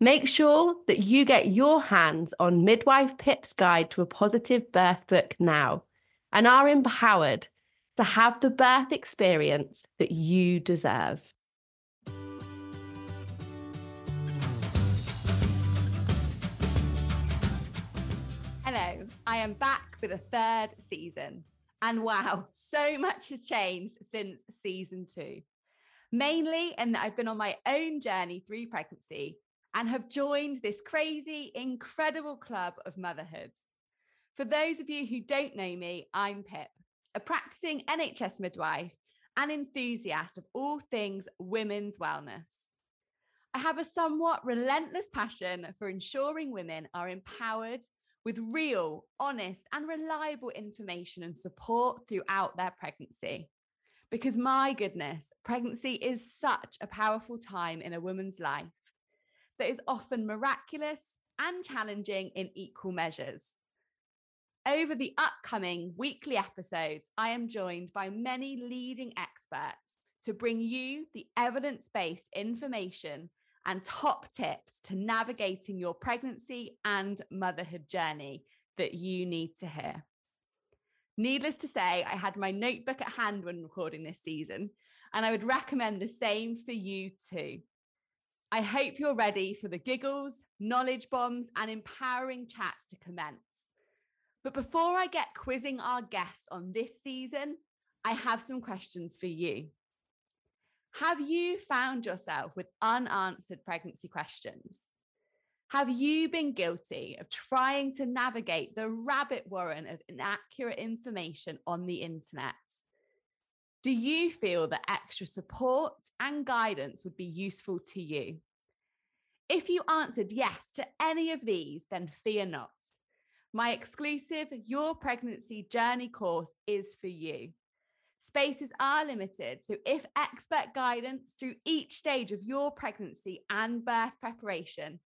Make sure that you get your hands on Midwife Pip's Guide to a Positive Birth book now and are empowered to have the birth experience that you deserve. Hello, I am back for the third season. And wow, so much has changed since season two. Mainly in that I've been on my own journey through pregnancy and have joined this crazy, incredible club of motherhood. For those of you who don't know me, I'm Pip, a practicing NHS midwife and enthusiast of all things women's wellness. I have a somewhat relentless passion for ensuring women are empowered with real, honest, and reliable information and support throughout their pregnancy. Because my goodness, pregnancy is such a powerful time in a woman's life that is often miraculous and challenging in equal measures. Over the upcoming weekly episodes, I am joined by many leading experts to bring you the evidence based information and top tips to navigating your pregnancy and motherhood journey that you need to hear. Needless to say, I had my notebook at hand when recording this season, and I would recommend the same for you too. I hope you're ready for the giggles, knowledge bombs, and empowering chats to commence. But before I get quizzing our guests on this season, I have some questions for you. Have you found yourself with unanswered pregnancy questions? Have you been guilty of trying to navigate the rabbit warren of inaccurate information on the internet? Do you feel that extra support and guidance would be useful to you? If you answered yes to any of these, then fear not. My exclusive Your Pregnancy Journey course is for you. Spaces are limited, so if expert guidance through each stage of your pregnancy and birth preparation,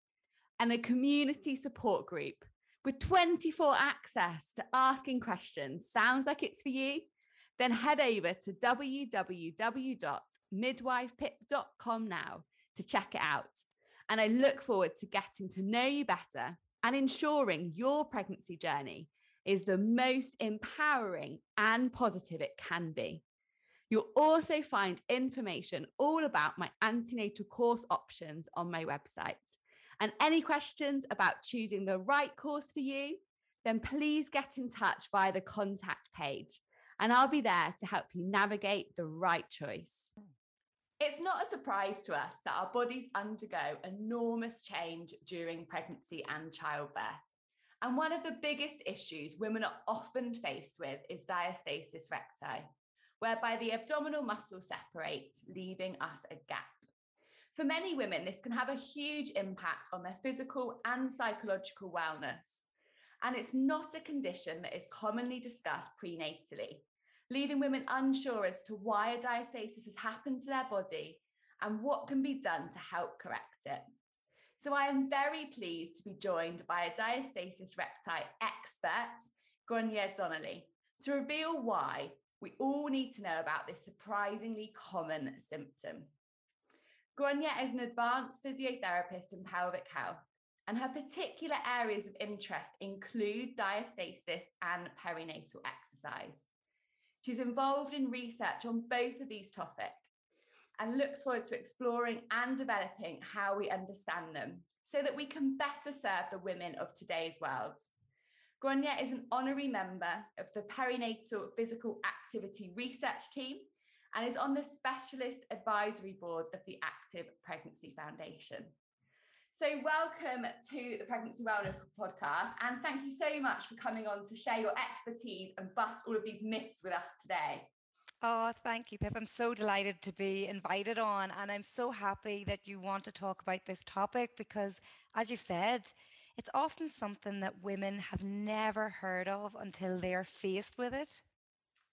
and a community support group with 24 access to asking questions sounds like it's for you, then head over to www.midwifepip.com now to check it out. And I look forward to getting to know you better and ensuring your pregnancy journey is the most empowering and positive it can be. You'll also find information all about my antenatal course options on my website. And any questions about choosing the right course for you, then please get in touch via the contact page, and I'll be there to help you navigate the right choice. It's not a surprise to us that our bodies undergo enormous change during pregnancy and childbirth. And one of the biggest issues women are often faced with is diastasis recti, whereby the abdominal muscles separate, leaving us a gap. For many women, this can have a huge impact on their physical and psychological wellness. And it's not a condition that is commonly discussed prenatally, leaving women unsure as to why a diastasis has happened to their body and what can be done to help correct it. So I am very pleased to be joined by a diastasis recti expert, Gráinne Donnelly, to reveal why we all need to know about this surprisingly common symptom. Gráinne is an advanced physiotherapist in pelvic health, and her particular areas of interest include diastasis and perinatal exercise. She's involved in research on both of these topics and looks forward to exploring and developing how we understand them so that we can better serve the women of today's world. Gráinne is an honorary member of the Perinatal Physical Activity Research Team and is on the Specialist Advisory Board of the Active Pregnancy Foundation. So, welcome to the Pregnancy Wellness Podcast, and thank you so much for coming on to share your expertise and bust all of these myths with us today. Oh, thank you, Pip. I'm so delighted to be invited on, and I'm so happy that you want to talk about this topic because, as you've said, it's often something that women have never heard of until they're faced with it.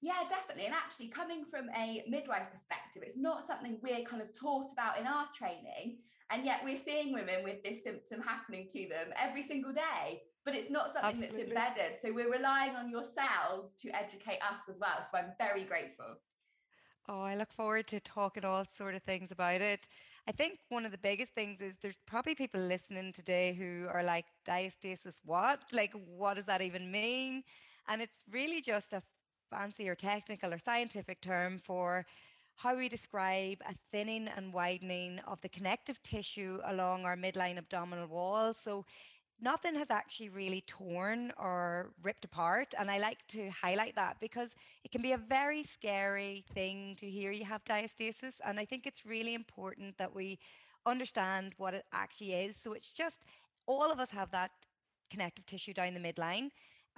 Yeah, definitely. And actually, coming from a midwife perspective, it's not something we're kind of taught about in our training. And yet, we're seeing women with this symptom happening to them every single day but it's not something Absolutely. that's embedded. So we're relying on yourselves to educate us as well. So I'm very grateful. Oh, I look forward to talking all sort of things about it. I think one of the biggest things is there's probably people listening today who are like, diastasis, what? Like, what does that even mean? And it's really just a fancy or technical or scientific term for how we describe a thinning and widening of the connective tissue along our midline abdominal wall. So nothing has actually really torn or ripped apart. And I like to highlight that because it can be a very scary thing to hear you have diastasis. And I think it's really important that we understand what it actually is. So it's just all of us have that connective tissue down the midline.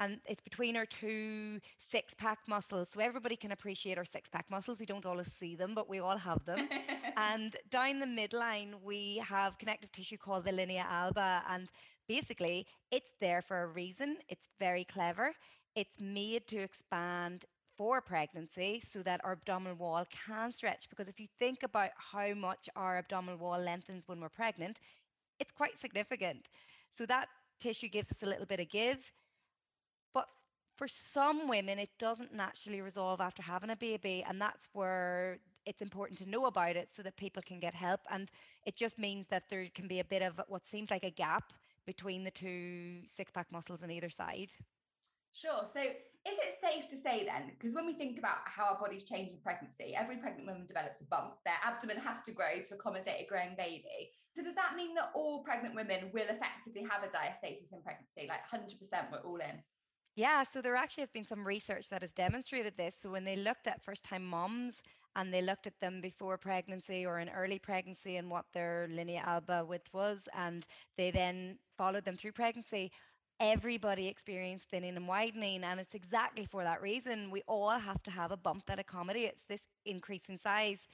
And it's between our two six pack muscles. So everybody can appreciate our six pack muscles. We don't always see them, but we all have them. and down the midline, we have connective tissue called the linea alba. And basically, it's there for a reason. It's very clever. It's made to expand for pregnancy so that our abdominal wall can stretch. Because if you think about how much our abdominal wall lengthens when we're pregnant, it's quite significant. So that tissue gives us a little bit of give. For some women, it doesn't naturally resolve after having a baby. And that's where it's important to know about it so that people can get help. And it just means that there can be a bit of what seems like a gap between the two six pack muscles on either side. Sure. So, is it safe to say then, because when we think about how our bodies change in pregnancy, every pregnant woman develops a bump. Their abdomen has to grow to accommodate a growing baby. So, does that mean that all pregnant women will effectively have a diastasis in pregnancy? Like 100% we're all in? Yeah, so there actually has been some research that has demonstrated this. So, when they looked at first time moms and they looked at them before pregnancy or in early pregnancy and what their linea alba width was, and they then followed them through pregnancy. Everybody experienced thinning and widening, and it's exactly for that reason. We all have to have a bump that accommodates this increase in size.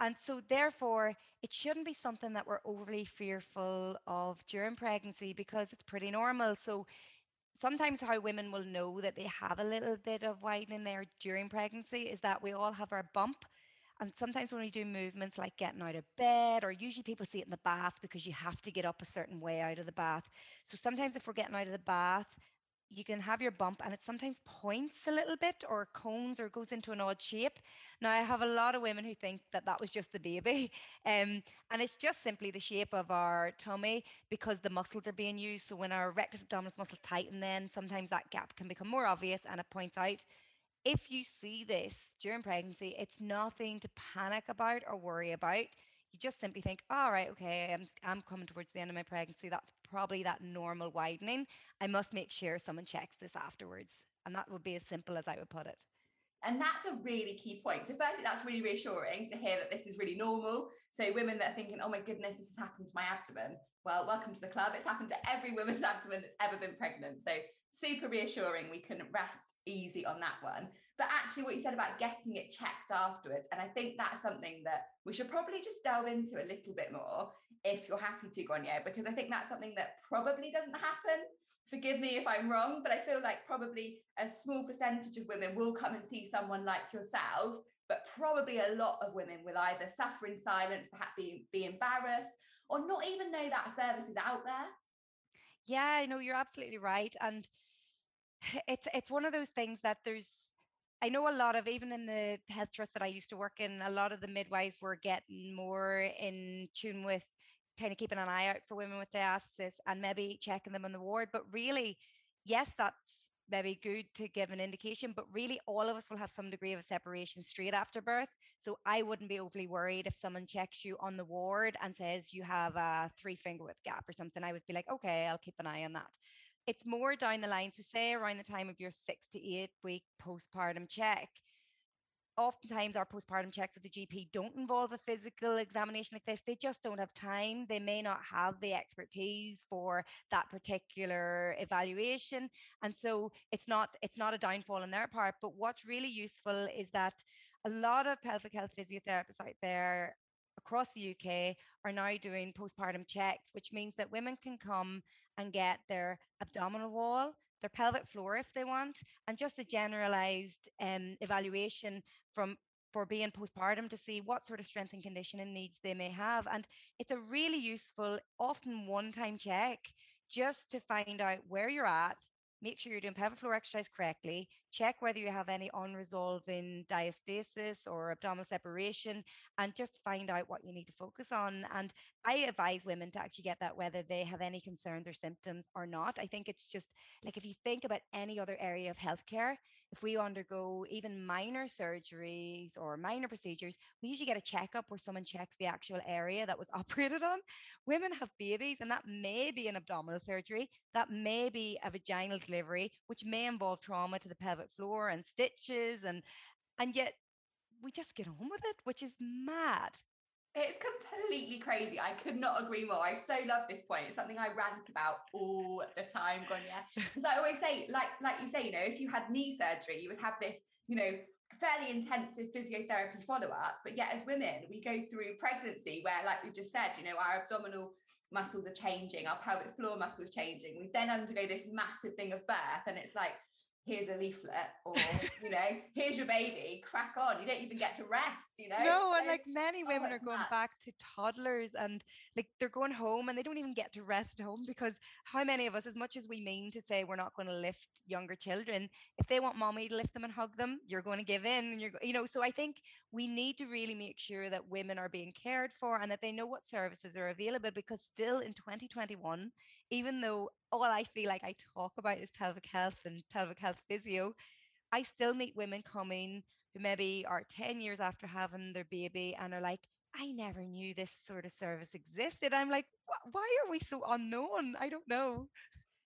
And so, therefore, it shouldn't be something that we're overly fearful of during pregnancy because it's pretty normal. So, sometimes how women will know that they have a little bit of widening there during pregnancy is that we all have our bump and sometimes when we do movements like getting out of bed, or usually people see it in the bath because you have to get up a certain way out of the bath. So sometimes if we're getting out of the bath, you can have your bump and it sometimes points a little bit or cones or goes into an odd shape. Now, I have a lot of women who think that that was just the baby. Um, and it's just simply the shape of our tummy because the muscles are being used. So when our rectus abdominis muscles tighten, then sometimes that gap can become more obvious and it points out if you see this during pregnancy, it's nothing to panic about or worry about. You just simply think, all right, okay, I'm, I'm coming towards the end of my pregnancy. That's probably that normal widening. I must make sure someone checks this afterwards. And that would be as simple as I would put it. And that's a really key point. So, firstly, that's really reassuring to hear that this is really normal. So, women that are thinking, oh my goodness, this has happened to my abdomen. Well, welcome to the club. It's happened to every woman's abdomen that's ever been pregnant. So, super reassuring. We can rest easy on that one. But actually, what you said about getting it checked afterwards, and I think that's something that we should probably just delve into a little bit more if you're happy to, go on Gráinne, because I think that's something that probably doesn't happen. Forgive me if I'm wrong, but I feel like probably a small percentage of women will come and see someone like yourself, but probably a lot of women will either suffer in silence, perhaps be, be embarrassed, or not even know that service is out there. Yeah, I know you're absolutely right. And it's it's one of those things that there's I know a lot of even in the health trust that I used to work in, a lot of the midwives were getting more in tune with kind of keeping an eye out for women with diastasis and maybe checking them on the ward. But really, yes, that's maybe good to give an indication, but really all of us will have some degree of a separation straight after birth. So I wouldn't be overly worried if someone checks you on the ward and says you have a three finger width gap or something. I would be like, okay, I'll keep an eye on that. It's more down the line. So say around the time of your six to eight week postpartum check, oftentimes our postpartum checks with the GP don't involve a physical examination like this. They just don't have time. They may not have the expertise for that particular evaluation. And so it's not it's not a downfall on their part. But what's really useful is that a lot of pelvic health physiotherapists out there across the UK are now doing postpartum checks, which means that women can come and get their abdominal wall their pelvic floor if they want, and just a generalized um, evaluation from for being postpartum to see what sort of strength and conditioning needs they may have. And it's a really useful, often one-time check just to find out where you're at, make sure you're doing pelvic floor exercise correctly, check whether you have any unresolving diastasis or abdominal separation, and just find out what you need to focus on. And I advise women to actually get that whether they have any concerns or symptoms or not. I think it's just like if you think about any other area of healthcare, if we undergo even minor surgeries or minor procedures, we usually get a checkup where someone checks the actual area that was operated on. Women have babies, and that may be an abdominal surgery, that may be a vaginal delivery, which may involve trauma to the pelvic floor and stitches, and and yet we just get on with it, which is mad. It's completely crazy. I could not agree more. I so love this point. It's something I rant about all the time, Gráinne. Because I always say, like, like you say, you know, if you had knee surgery, you would have this, you know, fairly intensive physiotherapy follow-up. But yet as women, we go through pregnancy where, like we just said, you know, our abdominal muscles are changing, our pelvic floor muscles changing. We then undergo this massive thing of birth. And it's like, here's a leaflet or you know here's your baby crack on. You don't even get to rest you know? No so, and like many oh, women oh, are going nuts. back to toddlers and like they're going home and they don't even get to rest at home because how many of us as much as we mean to say we're not going to lift younger children if they want mommy to lift them and hug them you're going to give in and you're you know? So i think we need to really make sure that women are being cared for and that they know what services are available because still in 2021 even though all I feel like I talk about is pelvic health and pelvic health physio, I still meet women coming who maybe are 10 years after having their baby and are like, I never knew this sort of service existed. I'm like, why are we so unknown? I don't know.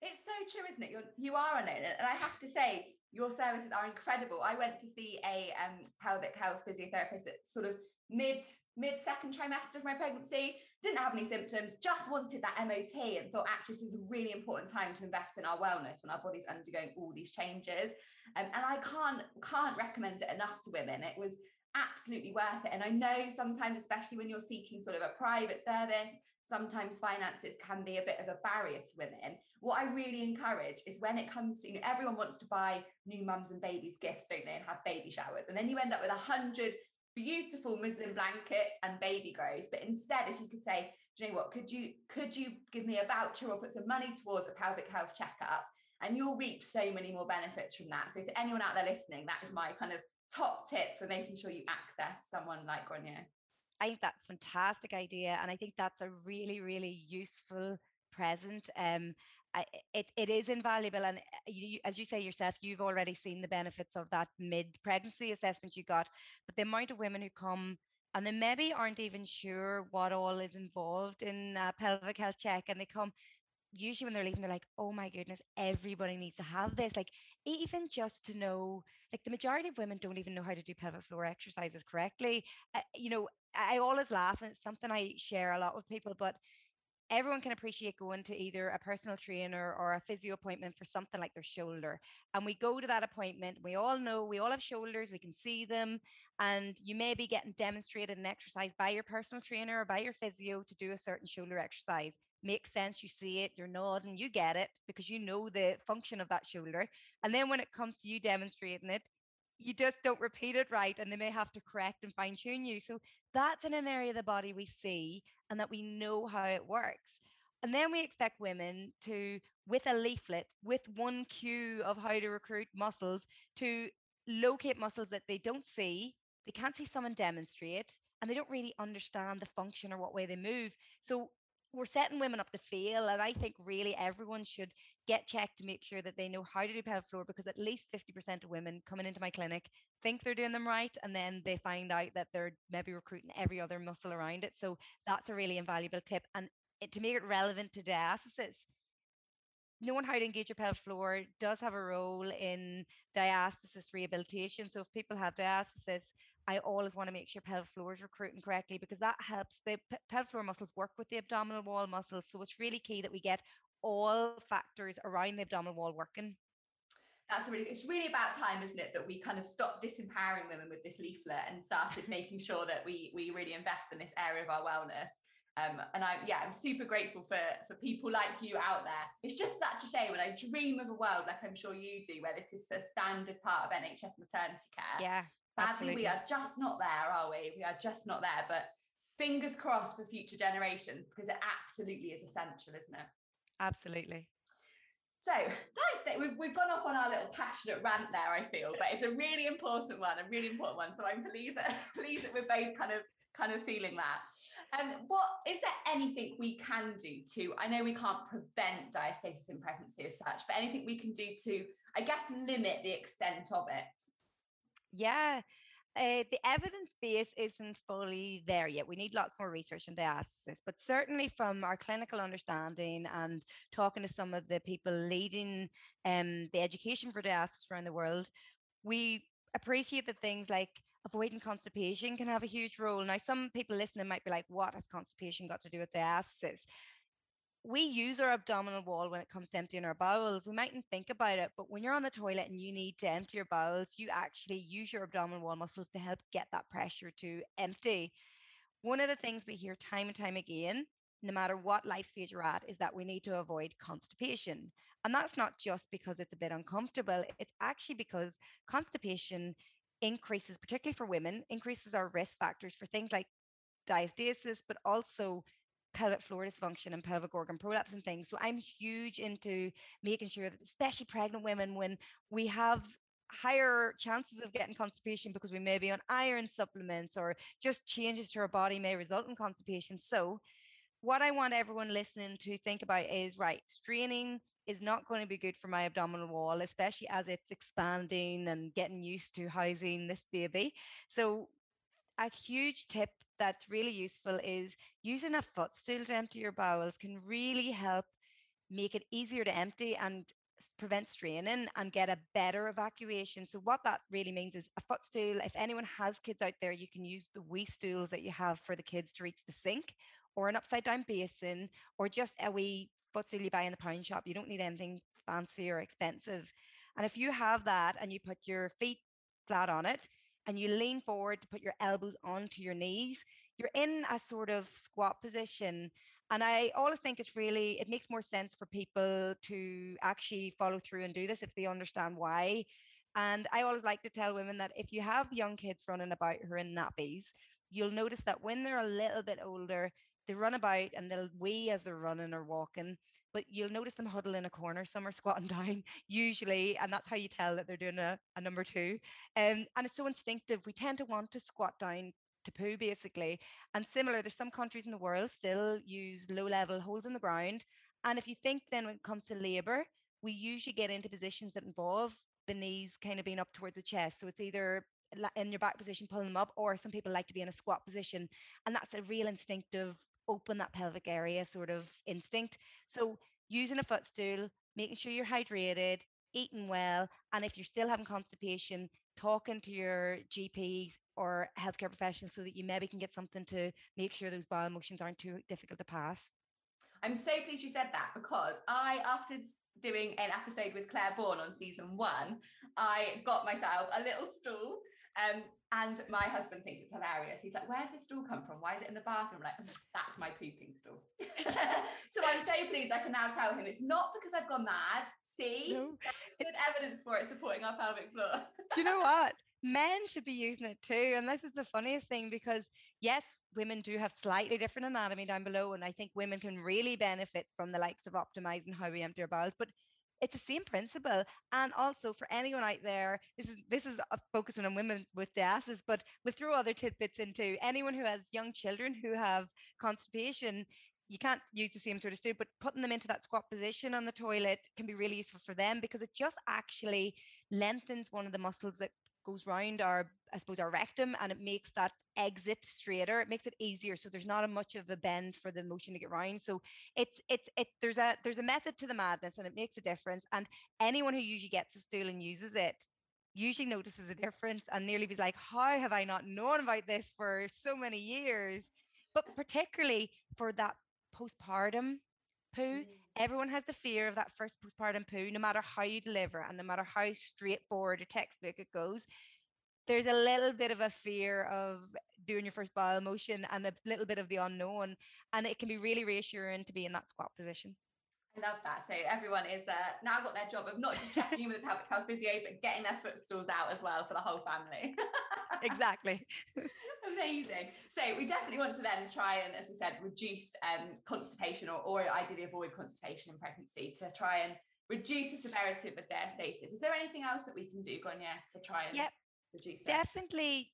It's so true, isn't it? You're, you are unknown. And I have to say, your services are incredible. I went to see a um, pelvic health physiotherapist at sort of mid mid second trimester of my pregnancy didn't have any symptoms just wanted that mot and thought actually this is a really important time to invest in our wellness when our body's undergoing all these changes um, and i can't can't recommend it enough to women it was absolutely worth it and i know sometimes especially when you're seeking sort of a private service sometimes finances can be a bit of a barrier to women. What i really encourage is when it comes to you know everyone wants to buy new mums and babies gifts don't they and have baby showers and then you end up with a hundred beautiful muslin blankets and baby grows. But instead if you could say do you know what could you could you give me a voucher or put some money towards a pelvic health checkup? And you'll reap so many more benefits from that. So to anyone out there listening that is my kind of top tip for making sure you access someone like Gráinne. I think that's a fantastic idea and I think that's a really really useful present um I, it, it is invaluable. And uh, you, as you say yourself, you've already seen the benefits of that mid pregnancy assessment you got. But the amount of women who come and they maybe aren't even sure what all is involved in pelvic health check, and they come. Usually, when they're leaving, they're like, "Oh my goodness, everybody needs to have this." Like, even just to know, like the majority of women don't even know how to do pelvic floor exercises correctly. Uh, you know, I always laugh, and it's something I share a lot with people. But everyone can appreciate going to either a personal trainer or a physio appointment for something like their shoulder. And we go to that appointment. We all know we all have shoulders, we can see them. And you may be getting demonstrated an exercise by your personal trainer or by your physio to do a certain shoulder exercise. Makes sense. You see it, you're nodding, you get it because you know the function of that shoulder. And then when it comes to you demonstrating it, you just don't repeat it right and they may have to correct and fine tune you. So that's in an area of the body we see and that we know how it works. And then we expect women to, with a leaflet, with one cue of how to recruit muscles, to locate muscles that they don't see, they can't see someone demonstrate, and they don't really understand the function or what way they move. So we're setting women up to fail. And I think really everyone should get checked to make sure that they know how to do pelvic floor because at least 50% of women coming into my clinic think they're doing them right. And then they find out that they're maybe recruiting every other muscle around it. So that's a really invaluable tip. And it, to make it relevant to diastasis, knowing how to engage your pelvic floor does have a role in diastasis rehabilitation. So if people have diastasis, I always want to make sure pelvic floor is recruiting correctly because that helps the p- pelvic floor muscles work with the abdominal wall muscles. So it's really key that we get all factors around the abdominal wall working. That's really it's really about time, isn't it, that we kind of stopped disempowering women with this leaflet and started making sure that we we really invest in this area of our wellness. Um, and I yeah, I'm super grateful for for people like you out there. It's just such a shame and I dream of a world like I'm sure you do, where this is a standard part of NHS maternity care. Yeah. Sadly, we are just not there, are we? We are just not there. But fingers crossed for future generations because it absolutely is essential, isn't it? Absolutely. So, guys, we've, we've gone off on our little passionate rant there, I feel, but it's a really important one, a really important one. So I'm pleased that, pleased that we're both kind of kind of feeling that. Um, what is there anything we can do to? I know we can't prevent diastasis in pregnancy as such, but anything we can do to, I guess, limit the extent of it? Yeah. Uh, the evidence base isn't fully there yet. We need lots more research on diastasis, but certainly from our clinical understanding and talking to some of the people leading um, the education for diastasis around the world, we appreciate that things like avoiding constipation can have a huge role. Now, some people listening might be like, what has constipation got to do with diastasis? We use our abdominal wall when it comes to emptying our bowels. We mightn't think about it, but when you're on the toilet and you need to empty your bowels, you actually use your abdominal wall muscles to help get that pressure to empty. One of the things we hear time and time again, no matter what life stage you're at, is that we need to avoid constipation. And that's not just because it's a bit uncomfortable, it's actually because constipation increases, particularly for women, increases our risk factors for things like diastasis, but also pelvic floor dysfunction and pelvic organ prolapse and things. So I'm huge into making sure that, especially pregnant women, when we have higher chances of getting constipation because we may be on iron supplements or just changes to our body may result in constipation. So, what I want everyone listening to think about is right, straining is not going to be good for my abdominal wall, especially as it's expanding and getting used to housing this baby. So, a huge tip that's really useful is using a footstool to empty your bowels can really help make it easier to empty and prevent straining and get a better evacuation. So what that really means is a footstool. If anyone has kids out there, you can use the wee stools that you have for the kids to reach the sink or an upside down basin or just a wee footstool you buy in the pound shop. You don't need anything fancy or expensive. And if you have that and you put your feet flat on it, and you lean forward to put your elbows onto your knees, you're in a sort of squat position. And I always think it's really, it makes more sense for people to actually follow through and do this if they understand why. And I always like to tell women that if you have young kids running about who are in nappies, you'll notice that when they're a little bit older, they run about and they'll wee as they're running or walking but you'll notice them huddle in a corner. Some are squatting down usually, and that's how you tell that they're doing a, a number two. Um, and it's so instinctive. We tend to want to squat down to poo basically. And similar, there's some countries in the world still use low level holes in the ground. And if you think then when it comes to labor, we usually get into positions that involve the knees kind of being up towards the chest. So it's either in your back position, pulling them up, or some people like to be in a squat position. And that's a real instinctive open that pelvic area sort of instinct. So using a footstool, making sure you're hydrated, eating well, and if you're still having constipation, talking to your GPs or healthcare professionals so that you maybe can get something to make sure those bowel motions aren't too difficult to pass. I'm so pleased you said that because I, after doing an episode with Clare Bourne on season one, I got myself a little stool um, and my husband thinks it's hilarious. He's like, Where's this stool come from? Why is it in the bathroom? I'm like, that's my pooping stool. so I'm so pleased I can now tell him it's not because I've gone mad. See, no. good evidence for it supporting our pelvic floor. Do you know what? Men should be using it too. And this is the funniest thing because, yes, women do have slightly different anatomy down below. And I think women can really benefit from the likes of optimizing how we empty our bowels. But it's the same principle. And also for anyone out there, this is this is uh, focusing on women with diastasis, but we'll throw other tidbits into anyone who has young children who have constipation. you can't use the same sort of stool, but putting them into that squat position on the toilet can be really useful for them because it just actually lengthens one of the muscles that goes round our, I suppose, our rectum and it makes that exit straighter. It makes it easier. So there's not a much of a bend for the motion to get round. So it's it's it there's a there's a method to the madness and it makes a difference. And anyone who usually gets a stool and uses it usually notices a difference and nearly be like, How have I not known about this for so many years? But particularly for that postpartum poo, mm. everyone has the fear of that first postpartum poo, no matter how you deliver and no matter how straightforward or textbook it goes. There's a little bit of a fear of doing your first bowel motion and a little bit of the unknown. And it can be really reassuring to be in that squat position. I love that. So everyone is uh, now got their job of not just checking in with the pelvic health physio, but getting their footstools out as well for the whole family. exactly. Amazing. So we definitely want to then try and, as we said, reduce um, constipation or, or ideally avoid constipation in pregnancy to try and reduce the severity of the diastasis. Is there anything else that we can do, Gráinne, to try and yep. reduce that? Definitely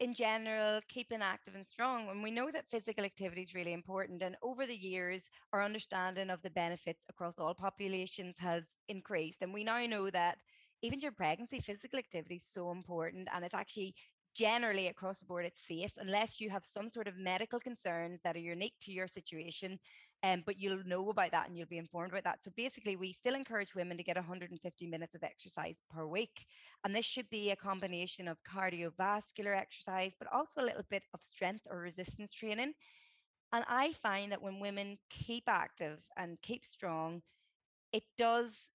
in general, keeping active and strong. And we know that physical activity is really important. And over the years, our understanding of the benefits across all populations has increased. And we now know that even during pregnancy, physical activity is so important. And it's actually generally across the board, it's safe unless you have some sort of medical concerns that are unique to your situation um, but you'll know about that and you'll be informed about that. So basically, we still encourage women to get 150 minutes of exercise per week. And this should be a combination of cardiovascular exercise, but also a little bit of strength or resistance training. And I find that when women keep active and keep strong, it does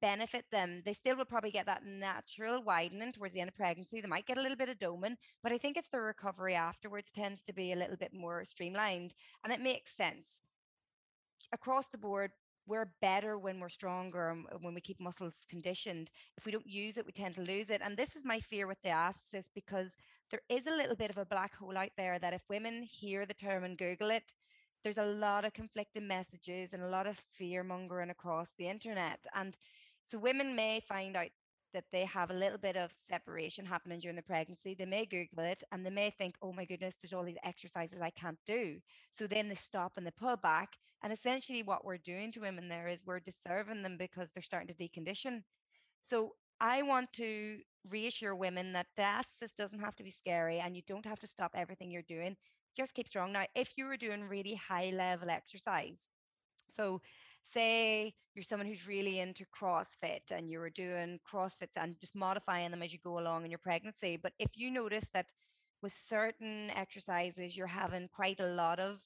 benefit them. They still will probably get that natural widening towards the end of pregnancy. They might get a little bit of doming, but I think it's the recovery afterwards tends to be a little bit more streamlined. And it makes sense across the board, we're better when we're stronger and uh, when we keep muscles conditioned. If we don't use it, we tend to lose it. And this is my fear with the diastasis because there is a little bit of a black hole out there that if women hear the term and Google it, there's a lot of conflicting messages and a lot of fear mongering across the internet. And so women may find out that they have a little bit of separation happening during the pregnancy, they may Google it and they may think, oh my goodness, there's all these exercises I can't do. So then they stop and they pull back. And essentially, what we're doing to women there is we're deserving them because they're starting to decondition. So I want to reassure women that diastasis doesn't have to be scary and you don't have to stop everything you're doing. Just keep strong. Now, if you were doing really high level exercise, so say you're someone who's really into CrossFit and you were doing CrossFits and just modifying them as you go along in your pregnancy. But if you notice that with certain exercises, you're having quite a lot of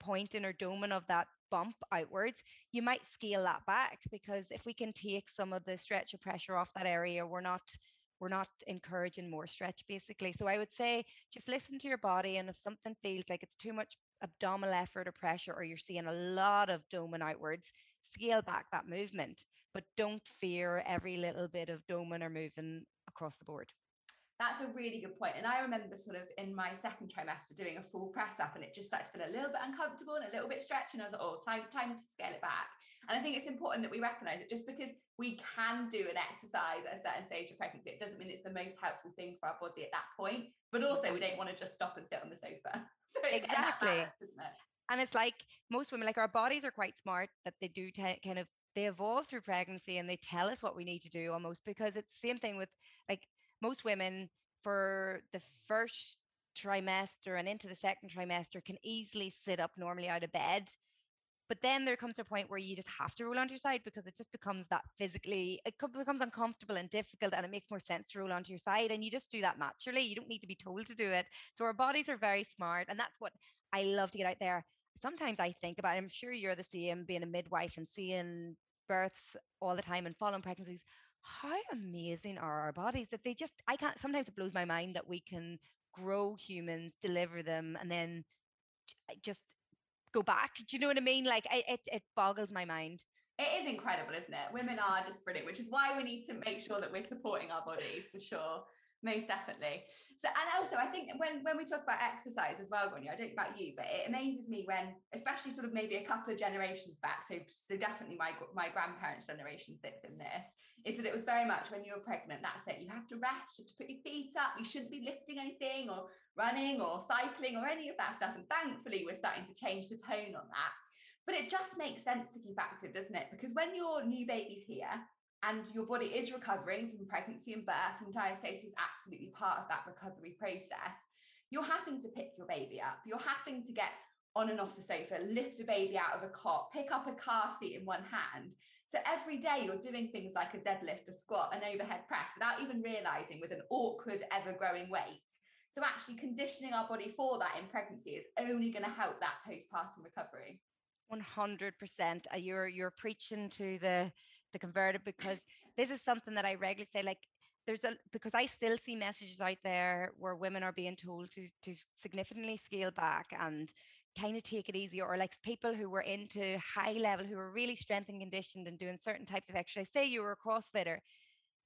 pointing or doming of that bump outwards, you might scale that back because if we can take some of the stretch or pressure off that area, we're not we're not encouraging more stretch basically. So I would say just listen to your body and if something feels like it's too much abdominal effort or pressure, or you're seeing a lot of doming outwards, scale back that movement, but don't fear every little bit of doming or moving across the board. That's a really good point. And I remember sort of in my second trimester doing a full press up and it just started to feel a little bit uncomfortable and a little bit stretching. I was like, oh, time, time to scale it back. And I think it's important that we recognize it just because we can do an exercise at a certain stage of pregnancy, it doesn't mean it's the most helpful thing for our body at that point. But mm. also, we don't want to just stop and sit on the sofa. So exactly, balance, isn't it? And it's like most women, like our bodies are quite smart that they do t- kind of they evolve through pregnancy and they tell us what we need to do almost because it's the same thing with like most women for the first trimester and into the second trimester can easily sit up normally out of bed but then there comes a point where you just have to roll onto your side because it just becomes that physically, it becomes uncomfortable and difficult, and it makes more sense to roll onto your side. And you just do that naturally. You don't need to be told to do it. So our bodies are very smart. And that's what I love to get out there. Sometimes I think about, I'm sure you're the same being a midwife and seeing births all the time and following pregnancies. How amazing are our bodies that they just, I can't, sometimes it blows my mind that we can grow humans, deliver them, and then just go back. Do you know what I mean? Like it, it, it boggles my mind. It is incredible, isn't it? Women are just brilliant, which is why we need to make sure that we're supporting our bodies for sure. Most definitely. So, and also, I think when when we talk about exercise as well, Gráinne, I don't know about you, but it amazes me when, especially sort of maybe a couple of generations back. So, so definitely my my grandparents' generation sits in this. Is that it was very much when you were pregnant. That's it. You have to rest. You have to put your feet up. You shouldn't be lifting anything or running or cycling or any of that stuff. And thankfully, we're starting to change the tone on that. But it just makes sense to keep active, doesn't it? Because when your new baby's here and your body is recovering from pregnancy and birth, and diastasis is absolutely part of that recovery process, you're having to pick your baby up. You're having to get on and off the sofa, lift a baby out of a cot, pick up a car seat in one hand. So every day you're doing things like a deadlift, a squat, an overhead press without even realizing with an awkward, ever growing weight. So actually conditioning our body for that in pregnancy is only going to help that postpartum recovery. 100% uh, you're you're preaching to the the converted because this is something that I regularly say like there's a because I still see messages out there where women are being told to to significantly scale back and kind of take it easy or like people who were into high level who were really strength and conditioned and doing certain types of exercise say you were a crossfitter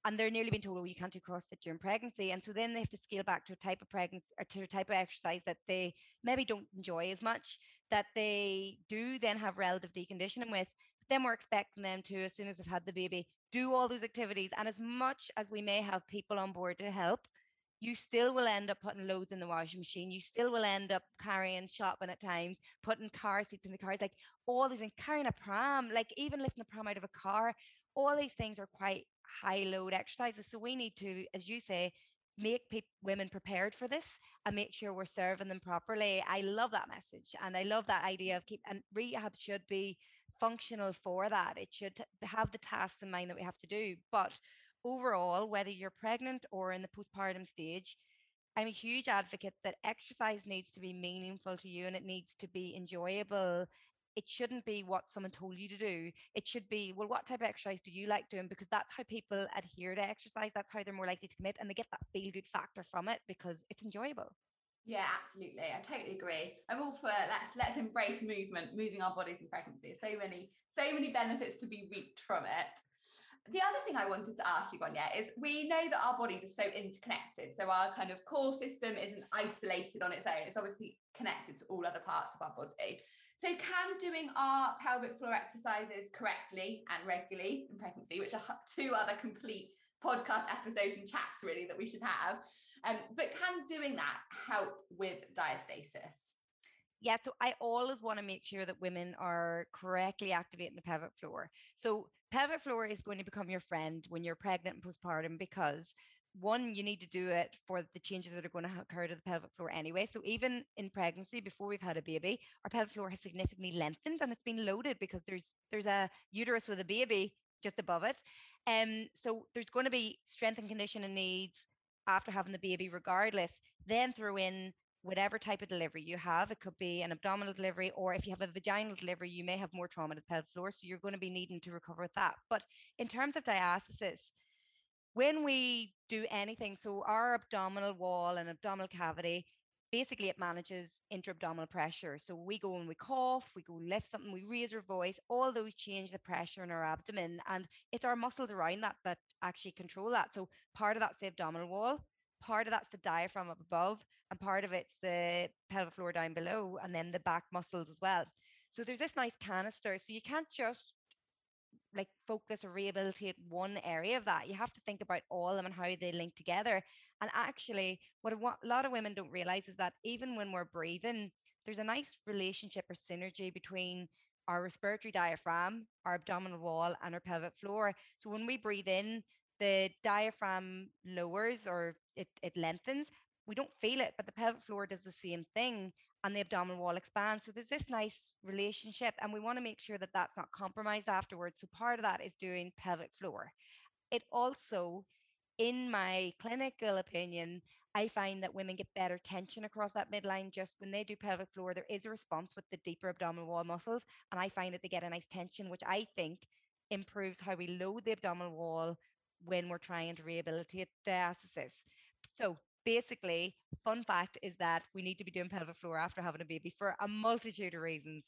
and they're nearly being told, oh, you can't do CrossFit during pregnancy. And so then they have to scale back to a type of pregnancy or to a type of exercise that they maybe don't enjoy as much, that they do then have relative deconditioning with. Then we're expecting them to, as soon as they've had the baby, do all those activities. And as much as we may have people on board to help, you still will end up putting loads in the washing machine. You still will end up carrying shopping at times, putting car seats in the cars, like all these and carrying a pram, like even lifting a pram out of a car. All these things are quite high load exercises. So we need to, as you say, make pe- women prepared for this and make sure we're serving them properly. I love that message and I love that idea of keep and rehab should be functional for that. It should have the tasks in mind that we have to do. But overall, whether you're pregnant or in the postpartum stage, I'm a huge advocate that exercise needs to be meaningful to you and it needs to be enjoyable it shouldn't be what someone told you to do. It should be, well, what type of exercise do you like doing? Because that's how people adhere to exercise. That's how they're more likely to commit and they get that feel good factor from it because it's enjoyable. Yeah, absolutely. I totally agree. I'm all for let's let's embrace movement, moving our bodies in pregnancy. So many, so many benefits to be reaped from it. The other thing I wanted to ask you, Gráinne, is we know that our bodies are so interconnected. So our kind of core system isn't isolated on its own. It's obviously connected to all other parts of our body. So, can doing our pelvic floor exercises correctly and regularly in pregnancy, which are two other complete podcast episodes and chats really that we should have, um, but can doing that help with diastasis? Yeah, so I always want to make sure that women are correctly activating the pelvic floor. So, pelvic floor is going to become your friend when you're pregnant and postpartum because one, you need to do it for the changes that are going to occur to the pelvic floor anyway. So even in pregnancy, before we've had a baby, our pelvic floor has significantly lengthened and it's been loaded because there's there's a uterus with a baby just above it. Um, so there's going to be strength and conditioning needs after having the baby, regardless. Then throw in whatever type of delivery you have. It could be an abdominal delivery, or if you have a vaginal delivery, you may have more trauma to the pelvic floor. So you're going to be needing to recover with that. But in terms of diastasis, when we do anything, so our abdominal wall and abdominal cavity, basically it manages intra-abdominal pressure. So we go and we cough, we go lift something, we raise our voice, all those change the pressure in our abdomen. And it's our muscles around that that actually control that. So part of that's the abdominal wall, part of that's the diaphragm up above, and part of it's the pelvic floor down below, and then the back muscles as well. So there's this nice canister. So you can't just like focus or rehabilitate one area of that. You have to think about all of them and how they link together. And actually, what a lot of women don't realize is that even when we're breathing, there's a nice relationship or synergy between our respiratory diaphragm, our abdominal wall, and our pelvic floor. So when we breathe in, the diaphragm lowers or it, it lengthens. We don't feel it, but the pelvic floor does the same thing and the abdominal wall expands. So there's this nice relationship, and we want to make sure that that's not compromised afterwards. So part of that is doing pelvic floor. It also, in my clinical opinion, I find that women get better tension across that midline just when they do pelvic floor. There is a response with the deeper abdominal wall muscles, and I find that they get a nice tension, which I think improves how we load the abdominal wall when we're trying to rehabilitate diastasis. So basically, fun fact is that we need to be doing pelvic floor after having a baby for a multitude of reasons.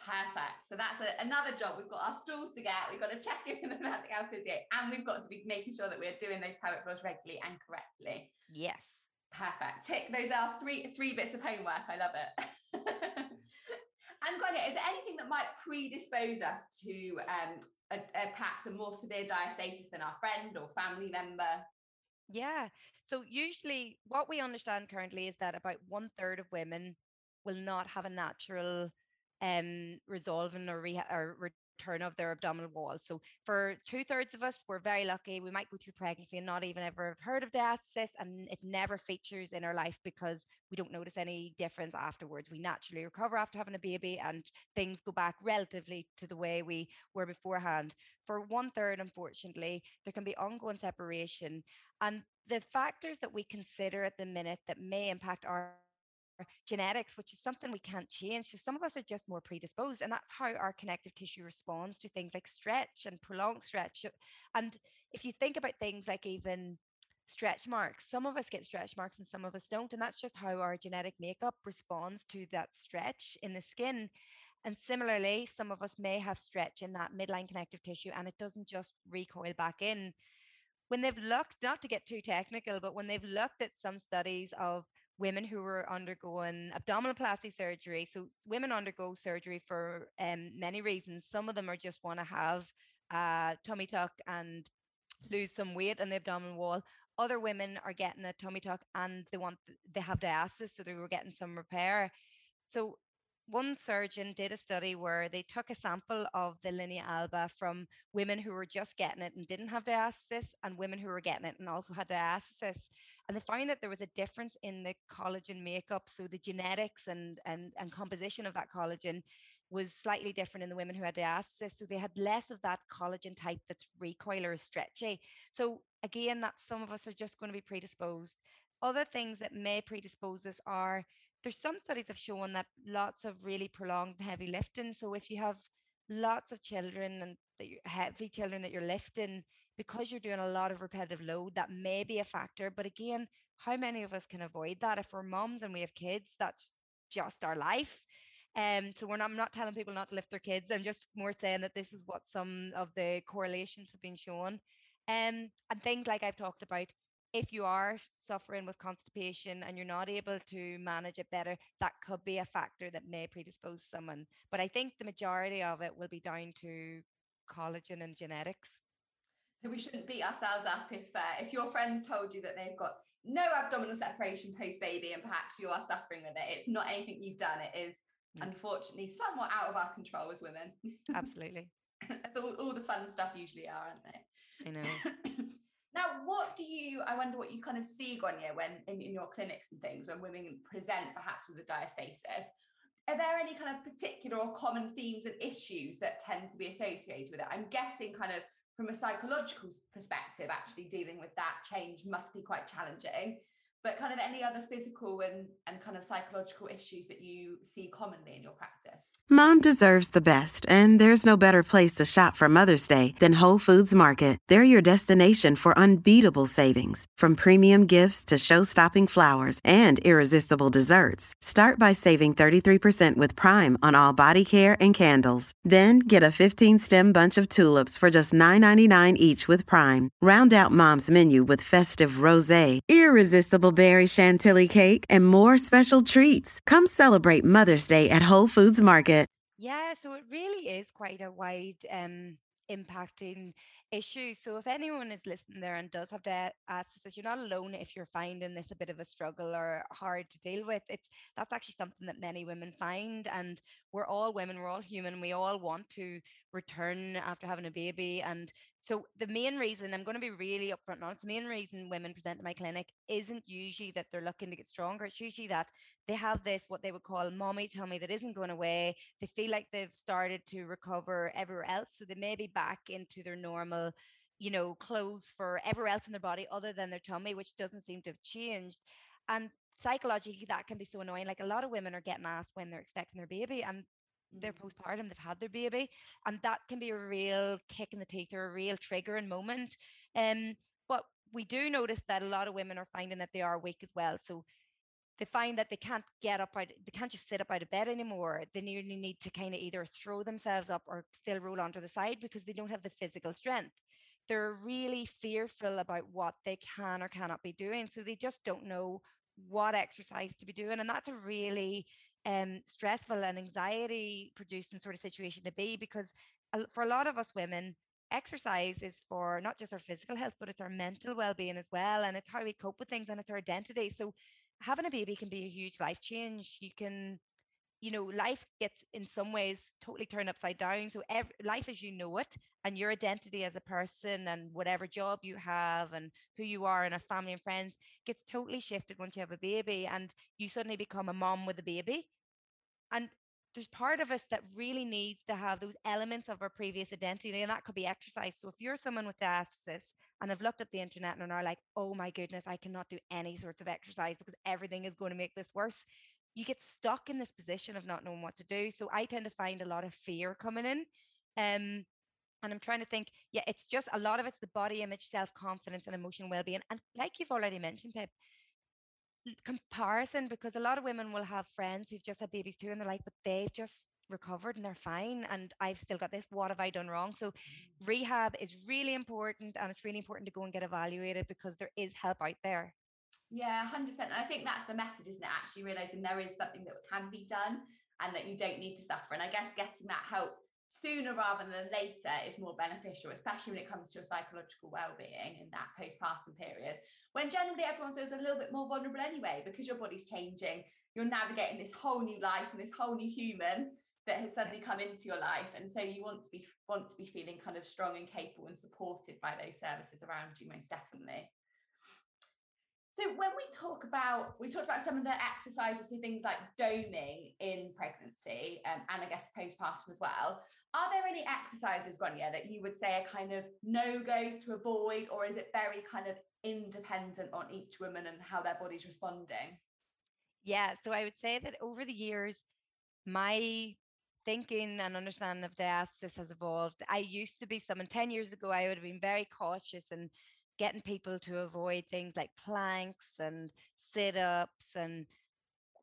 Perfect. So that's a, another job. We've got our stools to get. We've got to check in with the vertical physio, and we've got to be making sure that we're doing those pelvic floors regularly and correctly. Yes. Perfect. Tick. Those are three three bits of homework. I love it. and Gráinne, is there anything that might predispose us to um, a, a, perhaps a more severe diastasis than our friend or family member? Yeah. So usually, what we understand currently is that about one third of women will not have a natural um, resolving or, reha- or return of their abdominal wall. So for two thirds of us, we're very lucky. We might go through pregnancy and not even ever have heard of diastasis, and it never features in our life because we don't notice any difference afterwards. We naturally recover after having a baby, and things go back relatively to the way we were beforehand. For one third, unfortunately, there can be ongoing separation, and the factors that we consider at the minute that may impact our genetics, which is something we can't change. So some of us are just more predisposed, and that's how our connective tissue responds to things like stretch and prolonged stretch. And if you think about things like even stretch marks, some of us get stretch marks and some of us don't, and that's just how our genetic makeup responds to that stretch in the skin. And similarly, some of us may have stretch in that midline connective tissue, and it doesn't just recoil back in. When they've looked, not to get too technical, but when they've looked at some studies of women who were undergoing abdominoplasty surgery. So women undergo surgery for um, many reasons. Some of them are just want to have a tummy tuck and lose some weight on the abdominal wall. Other women are getting a tummy tuck and they want they have diastasis, so they were getting some repair. So one surgeon did a study where they took a sample of the linea alba from women who were just getting it and didn't have diastasis and women who were getting it and also had diastasis and they found that there was a difference in the collagen makeup so the genetics and and, and composition of that collagen was slightly different in the women who had diastasis so they had less of that collagen type that's recoil or stretchy so again that some of us are just going to be predisposed other things that may predispose us are there's some studies have shown that lots of really prolonged heavy lifting. So if you have lots of children and heavy children that you're lifting because you're doing a lot of repetitive load, that may be a factor. But again, how many of us can avoid that? If we're moms and we have kids, that's just our life. Um, so we're not, I'm not telling people not to lift their kids. I'm just more saying that this is what some of the correlations have been shown. Um, and things like I've talked about, if you are suffering with constipation and you're not able to manage it better, that could be a factor that may predispose someone. But I think the majority of it will be down to collagen and genetics. So we shouldn't beat ourselves up if uh, if your friends told you that they've got no abdominal separation post baby and perhaps you are suffering with it. It's not anything you've done. It is mm. unfortunately somewhat out of our control as women. Absolutely. That's all, all the fun stuff usually are, aren't they? I know. Now, what do you, I wonder what you kind of see, Gráinne, when in, in your clinics and things, when women present perhaps with a diastasis, are there any kind of particular or common themes and issues that tend to be associated with it? I'm guessing kind of from a psychological perspective, actually dealing with that change must be quite challenging but kind of any other physical and, and kind of psychological issues that you see commonly in your practice? Mom deserves the best, and there's no better place to shop for Mother's Day than Whole Foods Market. They're your destination for unbeatable savings, from premium gifts to show-stopping flowers and irresistible desserts. Start by saving 33% with Prime on all body care and candles. Then get a 15-stem bunch of tulips for just $9.99 each with Prime. Round out Mom's menu with festive rosé, irresistible berry chantilly cake, and more special treats. Come celebrate Mother's Day at Whole Foods Market. Yeah, so it really is quite a wide um, issue. So if anyone is listening there and does have diastasis, you're not alone if you're finding this a bit of a struggle or hard to deal with. It's that's actually something that many women find, and we're all women, we're all human. We all want to return after having a baby, and so the main reason I'm going to be really upfront honest, the main reason women present to my clinic isn't usually that they're looking to get stronger. It's usually that they have this what they would call mommy tummy that isn't going away. They feel like they've started to recover everywhere else, so they may be back into their normal, you know, clothes for everywhere else in their body other than their tummy, which doesn't seem to have changed. And psychologically, that can be so annoying. Like a lot of women are getting asked when they're expecting their baby, and they're mm. postpartum, they've had their baby, and that can be a real kick in the teeth or a real triggering moment. Um, but we do notice that a lot of women are finding that they are weak as well. So they find that they can't get up out, they can't just sit up out of bed anymore. They nearly need to kind of either throw themselves up or still roll onto the side because they don't have the physical strength. They're really fearful about what they can or cannot be doing. So they just don't know what exercise to be doing. And that's a really um, stressful and anxiety producing sort of situation to be because for a lot of us women, exercise is for not just our physical health, but it's our mental well being as well. And it's how we cope with things and it's our identity. So having a baby can be a huge life change. You can, you know, life gets in some ways totally turned upside down. So every, life as you know it and your identity as a person and whatever job you have and who you are and a family and friends gets totally shifted once you have a baby and you suddenly become a mom with a baby. And there's part of us that really needs to have those elements of our previous identity, and that could be exercise. So if you're someone with diastasis and have looked at the internet and are like, oh my goodness, I cannot do any sorts of exercise because everything is going to make this worse, you get stuck in this position of not knowing what to do. So I tend to find a lot of fear coming in. Um, and I'm trying to think, yeah, it's just a lot of it's the body image, self confidence, and emotional well being. And like you've already mentioned, Pip, comparison because a lot of women will have friends who've just had babies too and they're like but they've just recovered and they're fine and I've still got this what have I done wrong? So mm. rehab is really important and it's really important to go and get evaluated because there is help out there. Yeah 100% and I think that's the message isn't it? Actually realizing there is something that can be done and that you don't need to suffer and I guess getting that help sooner rather than later is more beneficial, especially when it comes to your psychological well-being in that postpartum period, when generally everyone feels a little bit more vulnerable anyway, because your body's changing, you're navigating this whole new life and this whole new human that has suddenly come into your life. And so you want to be want to be feeling kind of strong and capable and supported by those services around you, most definitely. So when we talk about, we talked about some of the exercises, so things like doming in pregnancy um, and I guess postpartum as well. Are there any exercises, Gráinne, that you would say are kind of no-goes to avoid, or is it very kind of independent on each woman and how their body's responding? Yeah, so I would say that over the years, my thinking and understanding of diastasis has evolved. I used to be someone 10 years ago, I would have been very cautious and getting people to avoid things like planks and sit ups and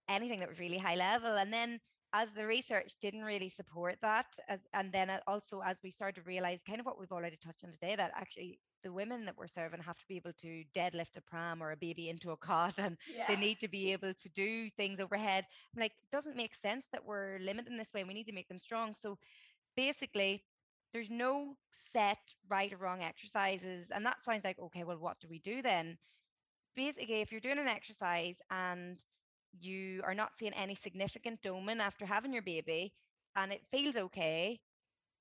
anything that was really high level. And then as the research didn't really support that as and then uh, also as we started to realize kind of what we've already touched on today that actually the women that we're serving have to be able to deadlift a pram or a baby into a cot and yeah. they need to be able to do things overhead I'm like it doesn't make sense that we're limiting this way we need to make them strong so basically there's no set right or wrong exercises. And that sounds like, okay, well, what do we do then? Basically, if you're doing an exercise and you are not seeing any significant doming after having your baby and it feels okay,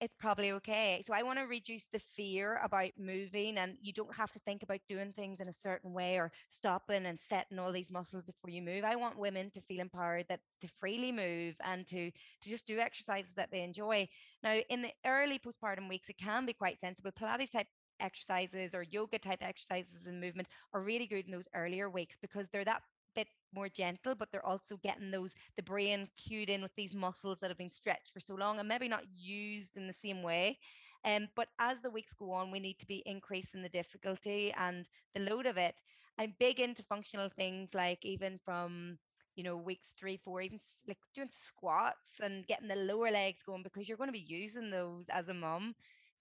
it's probably okay. So I want to reduce the fear about moving and you don't have to think about doing things in a certain way or stopping and setting all these muscles before you move. I want women to feel empowered that to freely move and to to just do exercises that they enjoy. Now in the early postpartum weeks it can be quite sensible. Pilates type exercises or yoga type exercises and movement are really good in those earlier weeks because they're that bit more gentle, but they're also getting those the brain cued in with these muscles that have been stretched for so long and maybe not used in the same way. Um, but as the weeks go on, we need to be increasing the difficulty and the load of it. I'm big into functional things like even from you know weeks three four even like doing squats and getting the lower legs going because you're going to be using those as a mom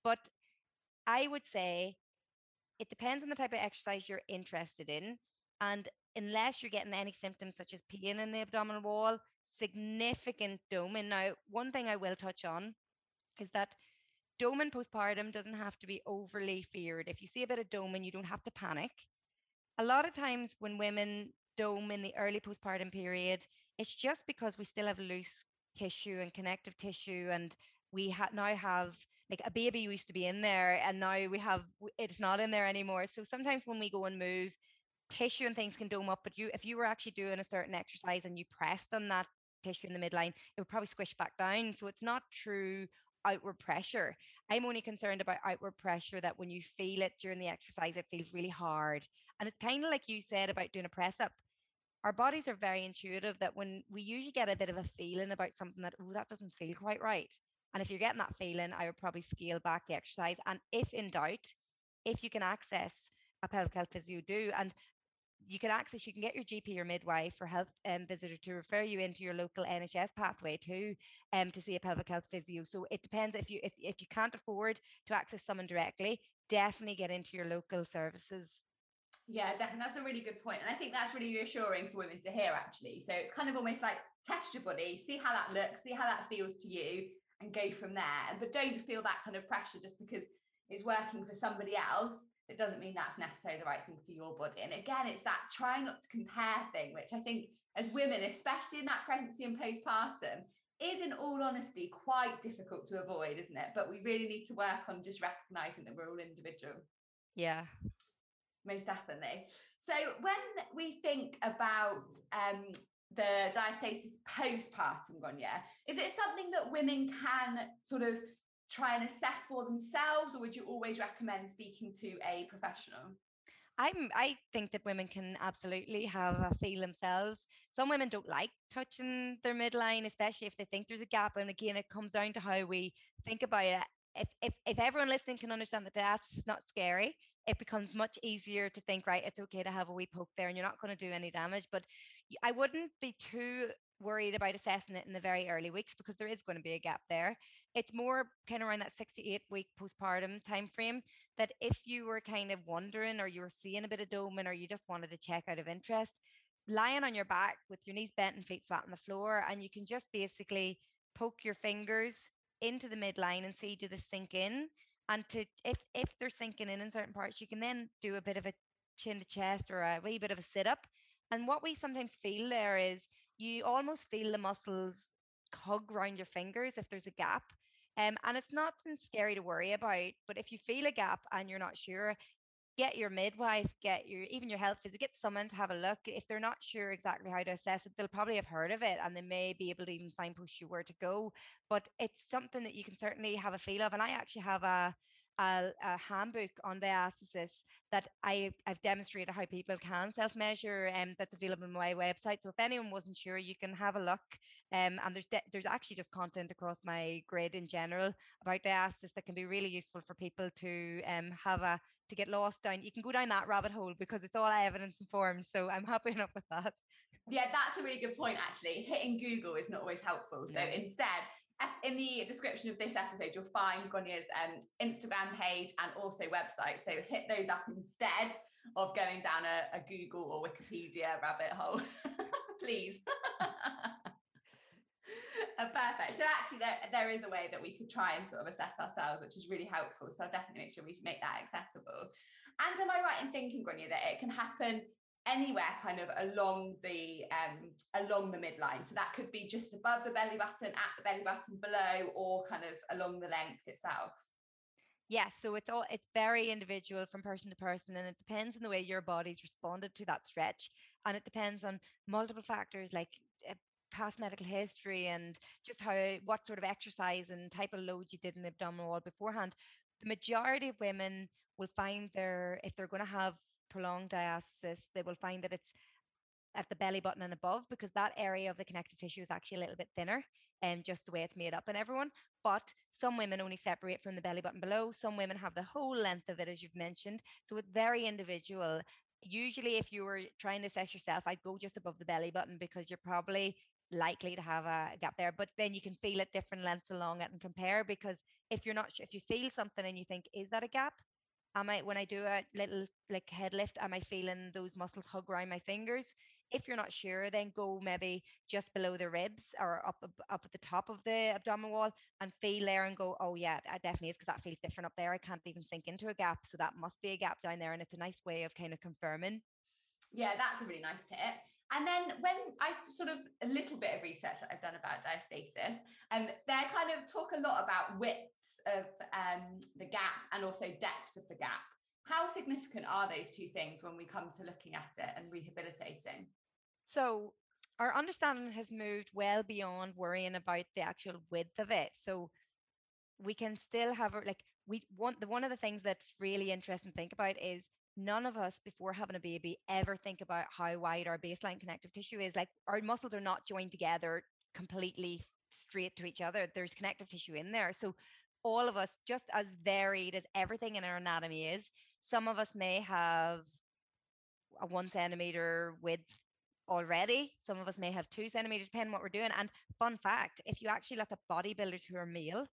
but i would say it depends on the type of exercise you're interested in and unless you're getting any symptoms such as pain in the abdominal wall, significant doming. Now, one thing I will touch on is that doming postpartum doesn't have to be overly feared. If you see a bit of doming, you don't have to panic. A lot of times when women dome in the early postpartum period, it's just because we still have loose tissue and connective tissue and we ha- now have like a baby used to be in there and now we have it's not in there anymore so sometimes when we go and move tissue and things can dome up, but you if you were actually doing a certain exercise and you pressed on that tissue in the midline, it would probably squish back down. So it's not true outward pressure. I'm only concerned about outward pressure that when you feel it during the exercise, it feels really hard. And it's kind of like you said about doing a press up. Our bodies are very intuitive that when we usually get a bit of a feeling about something that, oh, that doesn't feel quite right. And if you're getting that feeling, I would probably scale back the exercise. And if in doubt, if you can access a pelvic health physio, do. And you can access, you can get your GP or midwife or health um, visitor to refer you into your local NHS pathway too, um, to see a pelvic health physio. So it depends if you if, if you can't afford to access someone directly, definitely get into your local services. Yeah, definitely. That's a really good point. And I think that's really reassuring for women to hear, actually. So it's kind of almost like test your body, see how that looks, see how that feels to you, and go from there. But don't feel that kind of pressure just because it's working for somebody else it doesn't mean that's necessarily the right thing for your body. And again, it's that try not to compare thing, which I think as women, especially in that pregnancy and postpartum, is in all honesty quite difficult to avoid, isn't it? But we really need to work on just recognizing that we're all individual. Yeah. Most definitely. So when we think about um, the diastasis postpartum, Gráinne, is it something that women can sort of try and assess for themselves, or would you always recommend speaking to a professional? I'm I think that women can absolutely have a feel themselves. Some women don't like touching their midline, especially if they think there's a gap. And again, it comes down to how we think about it. If if, if everyone listening can understand that that's not scary, it becomes much easier to think, right, it's okay to have a wee poke there and you're not going to do any damage. But I wouldn't be too worried about assessing it in the very early weeks because there is going to be a gap there. It's more kind of around that six to eight week postpartum time frame that if you were kind of wondering or you were seeing a bit of doming or you just wanted to check out of interest, lying on your back with your knees bent and feet flat on the floor, and you can just basically poke your fingers into the midline and see do they sink in. And to if if they're sinking in in certain parts, you can then do a bit of a chin to chest or a wee bit of a sit up. And what we sometimes feel there is you almost feel the muscles hug around your fingers if there's a gap. Um, and it's nothing scary to worry about. But if you feel a gap and you're not sure, get your midwife, get your even your health physio, get someone to have a look. If they're not sure exactly how to assess it, they'll probably have heard of it and they may be able to even signpost you where to go. But it's something that you can certainly have a feel of. And I actually have a a, a, handbook on diastasis that I, I've demonstrated how people can self-measure and um, that's available on my website. So if anyone wasn't sure, you can have a look. Um, and there's de- there's actually just content across my grid in general about diastasis that can be really useful for people to um, have a to get lost down. You can go down that rabbit hole because it's all evidence informed. So I'm happy enough with that. Yeah, that's a really good point. Actually, hitting Google is not always helpful. So instead, in the description of this episode, you'll find Gráinne's um, Instagram page and also website. So hit those up instead of going down a, a Google or Wikipedia rabbit hole, please. uh, perfect. So actually, there, there is a way that we could try and sort of assess ourselves, which is really helpful. So I'll definitely make sure we make that accessible. And am I right in thinking, Gonya, that it can happen anywhere kind of along the um along the midline. So that could be just above the belly button at the belly button below or kind of along the length itself. Yes so it's all it's very individual from person to person and it depends on the way your body's responded to that stretch. And it depends on multiple factors like uh, past medical history and just how what sort of exercise and type of load you did in the abdominal wall beforehand. The majority of women will find their if they're going to have prolonged diastasis, they will find that it's at the belly button and above because that area of the connective tissue is actually a little bit thinner and um, just the way it's made up in everyone. But some women only separate from the belly button below. Some women have the whole length of it, as you've mentioned. So it's very individual. Usually, if you were trying to assess yourself, I'd go just above the belly button because you're probably likely to have a gap there. But then you can feel it different lengths along it and compare because if you're not, if you feel something and you think, is that a gap? Am I when I do a little like head lift, am I feeling those muscles hug around my fingers? If you're not sure, then go maybe just below the ribs or up up at the top of the abdominal wall and feel there and go, oh yeah, that definitely is because that feels different up there. I can't even sink into a gap, so that must be a gap down there, and it's a nice way of kind of confirming. Yeah, that's a really nice tip. And then when I sort of a little bit of research that I've done about diastasis, and um, they kind of talk a lot about widths of um, the gap and also depths of the gap. How significant are those two things when we come to looking at it and rehabilitating? So our understanding has moved well beyond worrying about the actual width of it. So we can still have like we want the one of the things that's really interesting to think about is none of us before having a baby ever think about how wide our baseline connective tissue is. Like our muscles are not joined together completely straight to each other. There's connective tissue in there. So all of us, just as varied as everything in our anatomy is, some of us may have a one centimeter width already. Some of us may have two centimeters, depending what we're doing. And fun fact, if you actually look at bodybuilders who are male,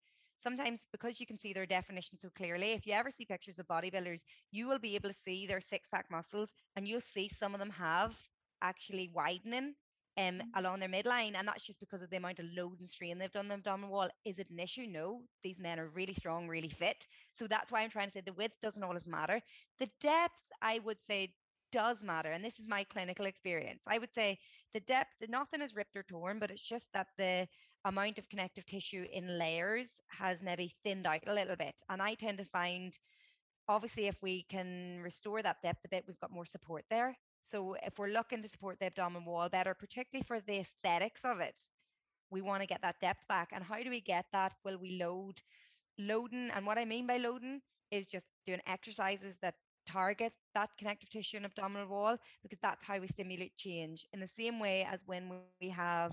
sometimes because you can see their definition so clearly, if you ever see pictures of bodybuilders, you will be able to see their six pack muscles and you'll see some of them have actually widening um, mm. along their midline. And that's just because of the amount of load and strain they've done on the abdominal wall. Is it an issue? No. These men are really strong, really fit. So that's why I'm trying to say the width doesn't always matter. The depth, I would say, does matter. And this is my clinical experience. I would say the depth, nothing is ripped or torn, but it's just that the amount of connective tissue in layers has maybe thinned out a little bit. And I tend to find, obviously, if we can restore that depth a bit, we've got more support there. So if we're looking to support the abdominal wall better, particularly for the aesthetics of it, we want to get that depth back. And how do we get that? Will we load? Loading, and what I mean by loading is just doing exercises that target that connective tissue and abdominal wall because that's how we stimulate change in the same way as when we have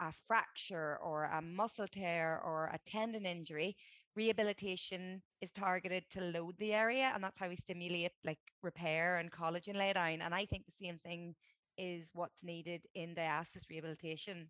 a fracture or a muscle tear or a tendon injury rehabilitation is targeted to load the area and that's how we stimulate like repair and collagen lay down and i think the same thing is what's needed in diastasis rehabilitation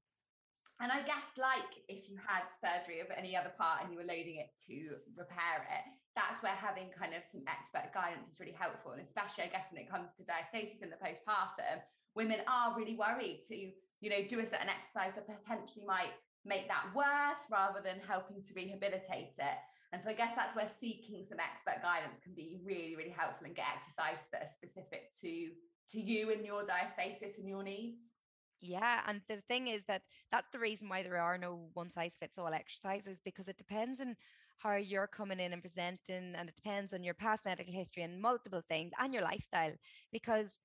and I guess, like if you had surgery of any other part and you were loading it to repair it, that's where having kind of some expert guidance is really helpful. And especially, I guess, when it comes to diastasis in the postpartum, women are really worried to, you know, do a certain exercise that potentially might make that worse rather than helping to rehabilitate it. And so I guess that's where seeking some expert guidance can be really, really helpful and get exercises that are specific to to you and your diastasis and your needs. Yeah, and the thing is that that's the reason why there are no one size fits all exercises because it depends on how you're coming in and presenting, and it depends on your past medical history and multiple things and your lifestyle. Because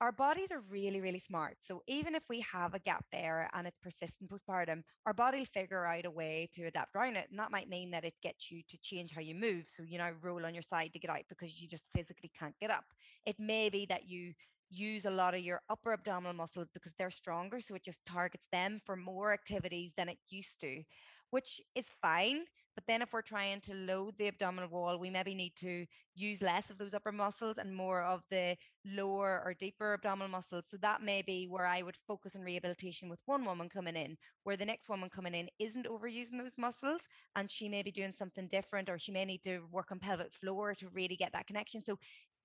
our bodies are really, really smart. So even if we have a gap there and it's persistent postpartum, our body will figure out a way to adapt around it. And that might mean that it gets you to change how you move. So, you know, roll on your side to get out because you just physically can't get up. It may be that you use a lot of your upper abdominal muscles because they're stronger. So it just targets them for more activities than it used to, which is fine. But then if we're trying to load the abdominal wall, we maybe need to use less of those upper muscles and more of the lower or deeper abdominal muscles. So that may be where I would focus on rehabilitation with one woman coming in, where the next woman coming in isn't overusing those muscles and she may be doing something different or she may need to work on pelvic floor to really get that connection. So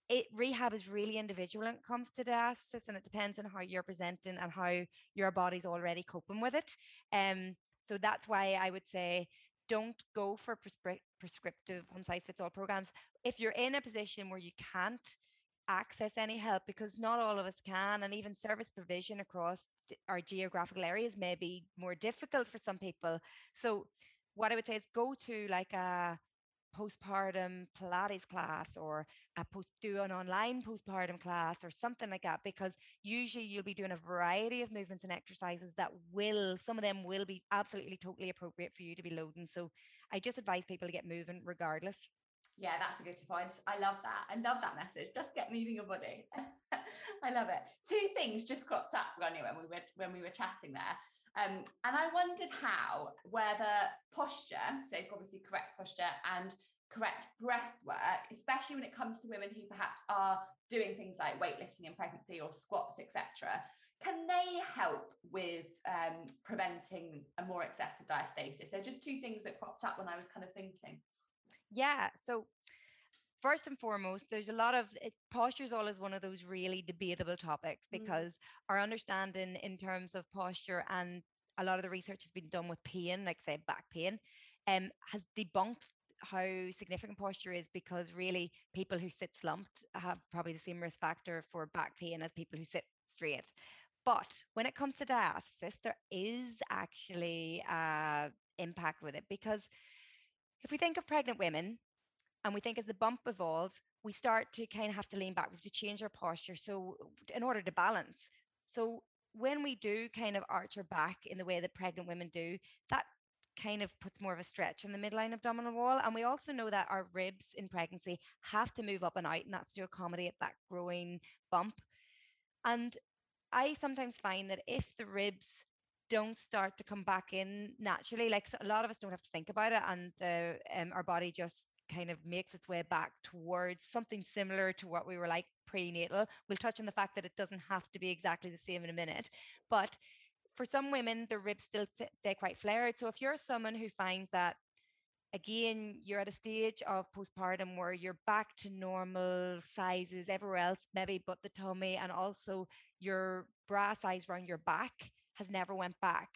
it rehab is really individual when it comes to diastasis and it depends on how you're presenting and how your body's already coping with it um so that's why i would say don't go for prescri- prescriptive one size fits all programs if you're in a position where you can't access any help because not all of us can and even service provision across our geographical areas may be more difficult for some people. So what i would say is go to like a postpartum Pilates class or a post do an online postpartum class or something like that because usually you'll be doing a variety of movements and exercises that will some of them will be absolutely totally appropriate for you to be loading. So I just advise people to get moving regardless. Yeah that's a good point. I love that. I love that message. Just get moving your body. I love it. Two things just cropped up Gráinne, when we were when we were chatting there um, and I wondered how whether posture, so obviously correct posture and correct breath work, especially when it comes to women who perhaps are doing things like weightlifting in pregnancy or squats, etc. Can they help with um, preventing a more excessive diastasis? They're just two things that cropped up when I was kind of thinking. Yeah. So first and foremost, there's a lot of it, posture is always one of those really debatable topics mm. because mm. our understanding in terms of posture and a lot of the research has been done with pain, like say back pain, um, has debunked how significant posture is because really people who sit slumped have probably the same risk factor for back pain as people who sit straight. But when it comes to diastasis, there is actually uh, impact with it because if we think of pregnant women, and we think as the bump evolves, we start to kind of have to lean back, we have to change our posture. So, in order to balance. So, when we do kind of arch our back in the way that pregnant women do, that kind of puts more of a stretch on the midline abdominal wall. And we also know that our ribs in pregnancy have to move up and out, and that's to accommodate that growing bump. And I sometimes find that if the ribs don't start to come back in naturally, like a lot of us don't have to think about it, and the um, our body just kind of makes its way back towards something similar to what we were like prenatal. We'll touch on the fact that it doesn't have to be exactly the same in a minute. But for some women, the ribs still stay quite flared. So if you're someone who finds that again, you're at a stage of postpartum where you're back to normal sizes everywhere else, maybe but the tummy, and also your bra size around your back has never went back.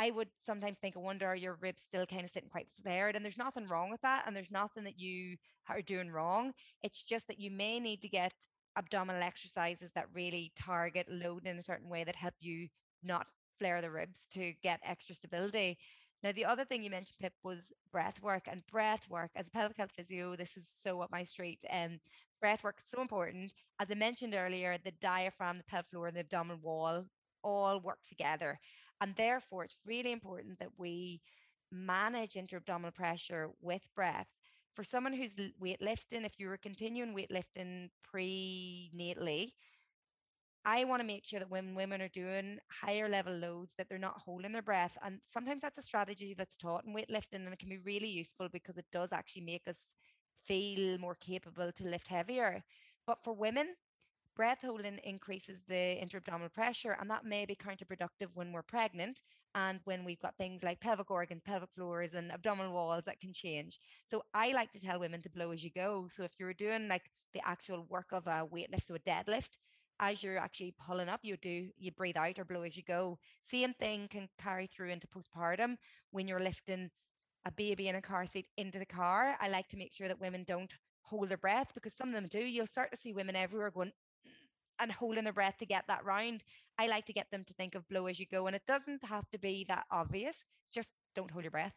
I would sometimes think, I wonder, are your ribs still kind of sitting quite flared? And there's nothing wrong with that. And there's nothing that you are doing wrong. It's just that you may need to get abdominal exercises that really target load in a certain way that help you not flare the ribs to get extra stability. Now, the other thing you mentioned, Pip, was breath work and breath work. As a pelvic health physio, this is so up my street. Um, breath work is so important. As I mentioned earlier, the diaphragm, the pelvic floor, and the abdominal wall all work together. And therefore, it's really important that we manage intra-abdominal pressure with breath. For someone who's weightlifting, if you were continuing weightlifting prenatally, I want to make sure that when women are doing higher level loads, that they're not holding their breath. And sometimes that's a strategy that's taught in weightlifting, and it can be really useful because it does actually make us feel more capable to lift heavier. But for women, breath holding increases the intra-abdominal pressure, and that may be counterproductive when we're pregnant and when we've got things like pelvic organs, pelvic floors, and abdominal walls that can change. So I like to tell women to blow as you go. So if you're doing like the actual work of a weightlift, or a deadlift, as you're actually pulling up, you do you breathe out or blow as you go. Same thing can carry through into postpartum when you're lifting a baby in a car seat into the car. I like to make sure that women don't hold their breath because some of them do. You'll start to see women everywhere going and holding their breath to get that round. I like to get them to think of blow as you go, and it doesn't have to be that obvious. Just don't hold your breath.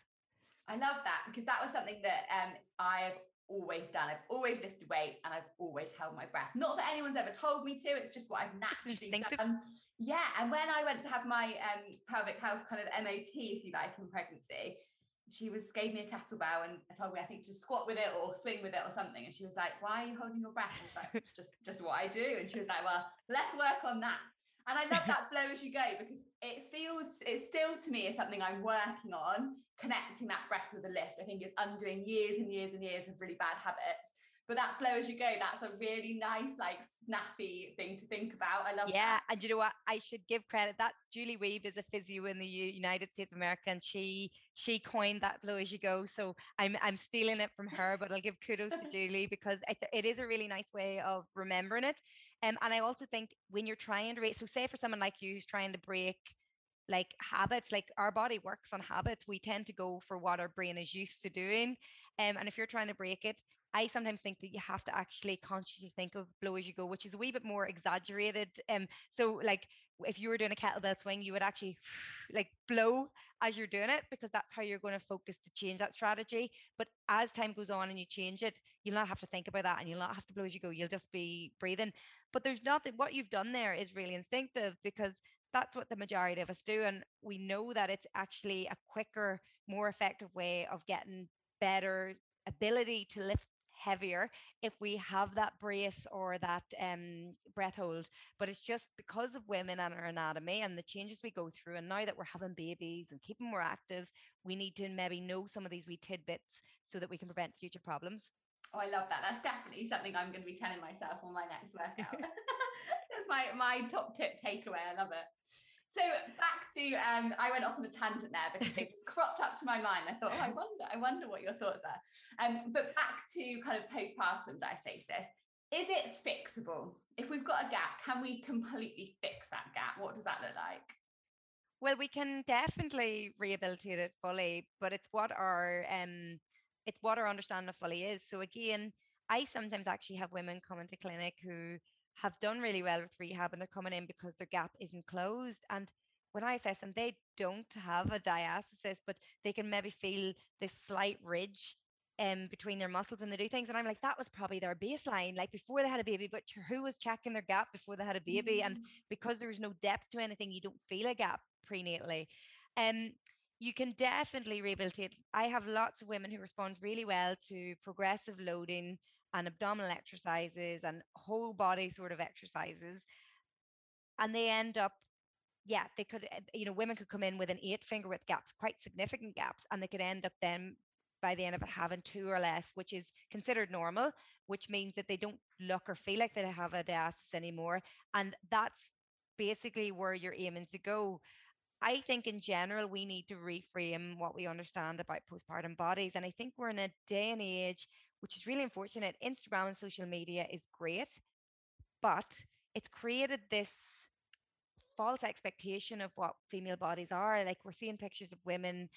I love that because that was something that um, I've always done. I've always lifted weights and I've always held my breath. Not that anyone's ever told me to, it's just what I've naturally done. Yeah. And when I went to have my um, pelvic health kind of MOT, if you like, in pregnancy, she was gave me a kettlebell and told me I think to squat with it or swing with it or something. And she was like, "Why are you holding your breath?" I was like, "It's just just what I do." And she was like, "Well, let's work on that." And I love that blow as you go because it feels, it still to me is something I'm working on, connecting that breath with the lift. I think it's undoing years and years and years of really bad habits. But that blow as you go, that's a really nice, like snappy thing to think about. I love that. yeah, that. and you know what? I should give credit that Julie Wiebe is a physio in the United States of America, and she she coined that blow as you go. So I'm I'm stealing it from her, but I'll give kudos to Julie because it's, it is a really nice way of remembering it. Um, and I also think when you're trying to raise, so say for someone like you who's trying to break like habits, like our body works on habits, we tend to go for what our brain is used to doing. Um, and if you're trying to break it, I sometimes think that you have to actually consciously think of blow as you go, which is a wee bit more exaggerated. Um, so like if you were doing a kettlebell swing, you would actually like blow as you're doing it because that's how you're going to focus to change that strategy. But as time goes on and you change it, you'll not have to think about that and you'll not have to blow as you go. You'll just be breathing. But there's nothing, what you've done there is really instinctive because that's what the majority of us do. And we know that it's actually a quicker, more effective way of getting better ability to lift heavier if we have that brace or that um, breath hold. But it's just because of women and our anatomy and the changes we go through. And now that we're having babies and keeping more active, we need to maybe know some of these wee tidbits so that we can prevent future problems. Oh, I love that. That's definitely something I'm going to be telling myself on my next workout. That's my my top tip takeaway. I love it. So back to um, I went off on a tangent there because it just cropped up to my mind. I thought, oh, I wonder, I wonder what your thoughts are. Um, but back to kind of postpartum diastasis. Is it fixable? If we've got a gap, can we completely fix that gap? What does that look like? Well, we can definitely rehabilitate it fully, but it's what our um it's what our understanding of fully is. So again, I sometimes actually have women come into clinic who have done really well with rehab and they're coming in because their gap isn't closed. And when I assess them, they don't have a diastasis, but they can maybe feel this slight ridge um, between their muscles when they do things. And I'm like, that was probably their baseline, like before they had a baby, but who was checking their gap before they had a baby? Mm-hmm. And because there was no depth to anything, you don't feel a gap prenatally. Um, you can definitely rehabilitate. I have lots of women who respond really well to progressive loading and abdominal exercises and whole body sort of exercises. And they end up, yeah, they could, eh, you know, women could come in with an eight finger width gaps, quite significant gaps, and they could end up then by the end of it having two or less, which is considered normal, which means that they don't look or feel like they have a diastasis anymore. And that's basically where you're aiming to go. I think in general, we need to reframe what we understand about postpartum bodies. And I think we're in a day and age, which is really unfortunate. Instagram and social media is great, but it's created this false expectation of what female bodies are. Like we're seeing pictures of women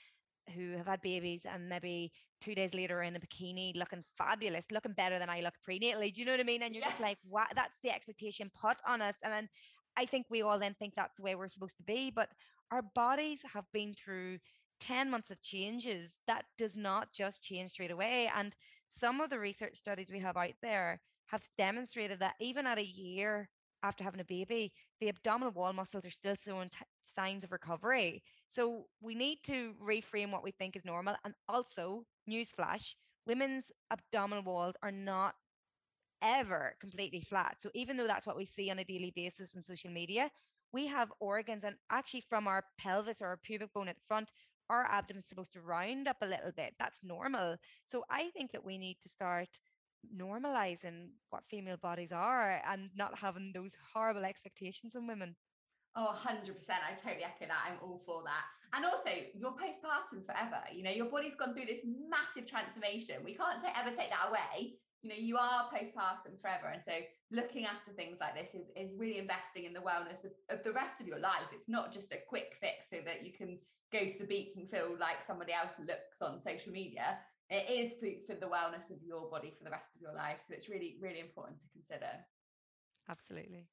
who have had babies and maybe two days later in a bikini looking fabulous, looking better than I look prenatally. Do you know what I mean? And you're yeah. just like, what? That's the expectation put on us. And then I think we all then think that's the way we're supposed to be. But our bodies have been through 10 months of changes. That does not just change straight away. And some of the research studies we have out there have demonstrated that even at a year after having a baby, the abdominal wall muscles are still showing t- signs of recovery. So we need to reframe what we think is normal. And also, newsflash, women's abdominal walls are not ever completely flat. So even though that's what we see on a daily basis in social media, we have organs and actually from our pelvis or our pubic bone at the front, our abdomen is supposed to round up a little bit. That's normal. So I think that we need to start normalizing what female bodies are and not having those horrible expectations on women. Oh, 100%. I totally echo that. I'm all for that. And also, you're postpartum forever. You know, your body's gone through this massive transformation. We can't ever take that away. You know, you are postpartum forever. And so, looking after things like this is, is really investing in the wellness of, of the rest of your life. It's not just a quick fix so that you can go to the beach and feel like somebody else looks on social media it is for, for the wellness of your body for the rest of your life. So it's really, really important to consider. Absolutely.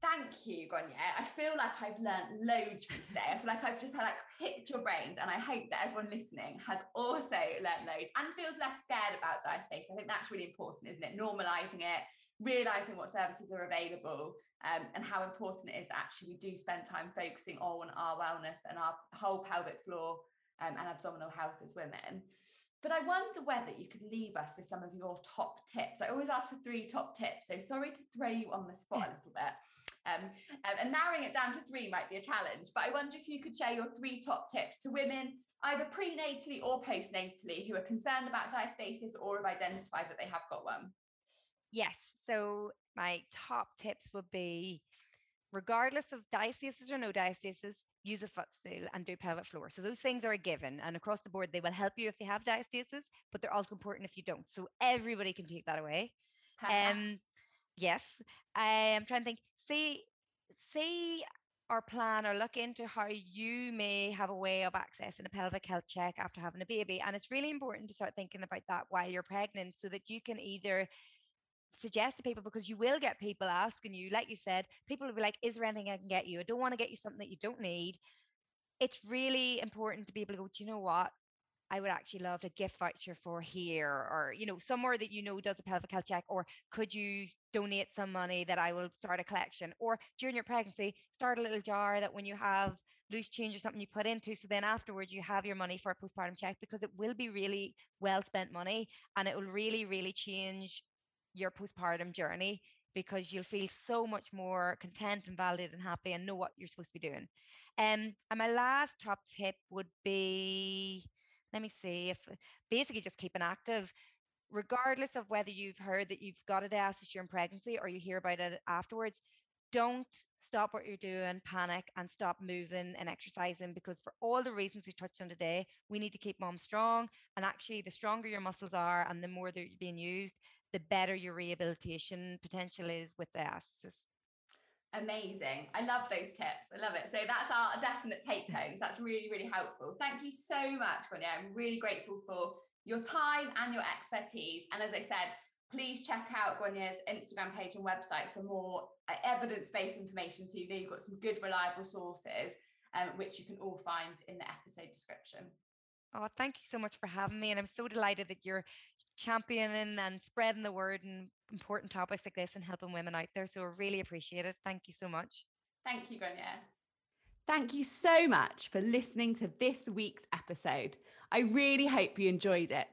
Thank you, Gráinne. I feel like I've learned loads from today. I feel like I've just had like picked your brains, and I hope that everyone listening has also learned loads and feels less scared about diastasis. I think that's really important, isn't it? Normalizing it, realizing what services are available, um, and how important it is that actually we do spend time focusing on our wellness and our whole pelvic floor um, and abdominal health as women. But I wonder whether you could leave us with some of your top tips. I always ask for three top tips. So sorry to throw you on the spot a little bit. Um, um, and narrowing it down to three might be a challenge. But I wonder if you could share your three top tips to women, either prenatally or postnatally, who are concerned about diastasis or have identified that they have got one. Yes. So my top tips would be regardless of diastasis or no diastasis, use a footstool and do pelvic floor. So those things are a given. And across the board, they will help you if you have diastasis, but they're also important if you don't. So everybody can take that away. Um, yes. I'm trying to think. Say, say or plan or look into how you may have a way of accessing a pelvic health check after having a baby. And it's really important to start thinking about that while you're pregnant so that you can either suggest to people because you will get people asking you, like you said, people will be like, Is there anything I can get you? I don't want to get you something that you don't need. It's really important to be able to go, Do you know what? I would actually love a gift voucher for here, or you know, somewhere that you know does a pelvic health check, or could you donate some money that I will start a collection, or during your pregnancy, start a little jar that when you have loose change or something you put into, so then afterwards you have your money for a postpartum check because it will be really well spent money and it will really, really change your postpartum journey because you'll feel so much more content and validated and happy and know what you're supposed to be doing. Um, and my last top tip would be let me see if uh, basically just keeping active regardless of whether you've heard that you've got a diastasis during pregnancy or you hear about it afterwards don't stop what you're doing, panic, and stop moving and exercising because, for all the reasons we touched on today, we need to keep mom strong. And actually, the stronger your muscles are and the more they're being used, the better your rehabilitation potential is with diastasis. Amazing. I love those tips. I love it. So that's our definite take homes. That's really, really helpful. Thank you so much, Gráinne. I'm really grateful for your time and your expertise. And as I said, please check out Gráinne's Instagram page and website for more uh, evidence-based information. So you know you've got some good, reliable sources, um, which you can all find in the episode description. Oh, thank you so much for having me. And I'm so delighted that you're championing and spreading the word and important topics like this and helping women out there. So I really appreciate it. Thank you so much. Thank you, Gráinne. Thank you so much for listening to this week's episode. I really hope you enjoyed it.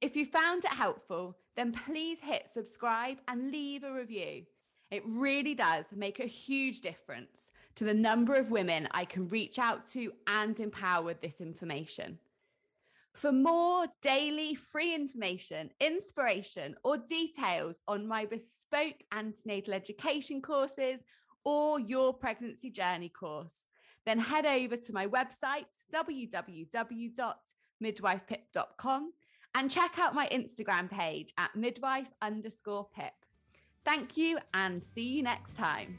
If you found it helpful, then please hit subscribe and leave a review. It really does make a huge difference to the number of women I can reach out to and empower with this information. For more daily free information, inspiration, or details on my bespoke antenatal education courses or your pregnancy journey course, then head over to my website, www.midwifepip.com, and check out my Instagram page at midwife underscore pip. Thank you and see you next time.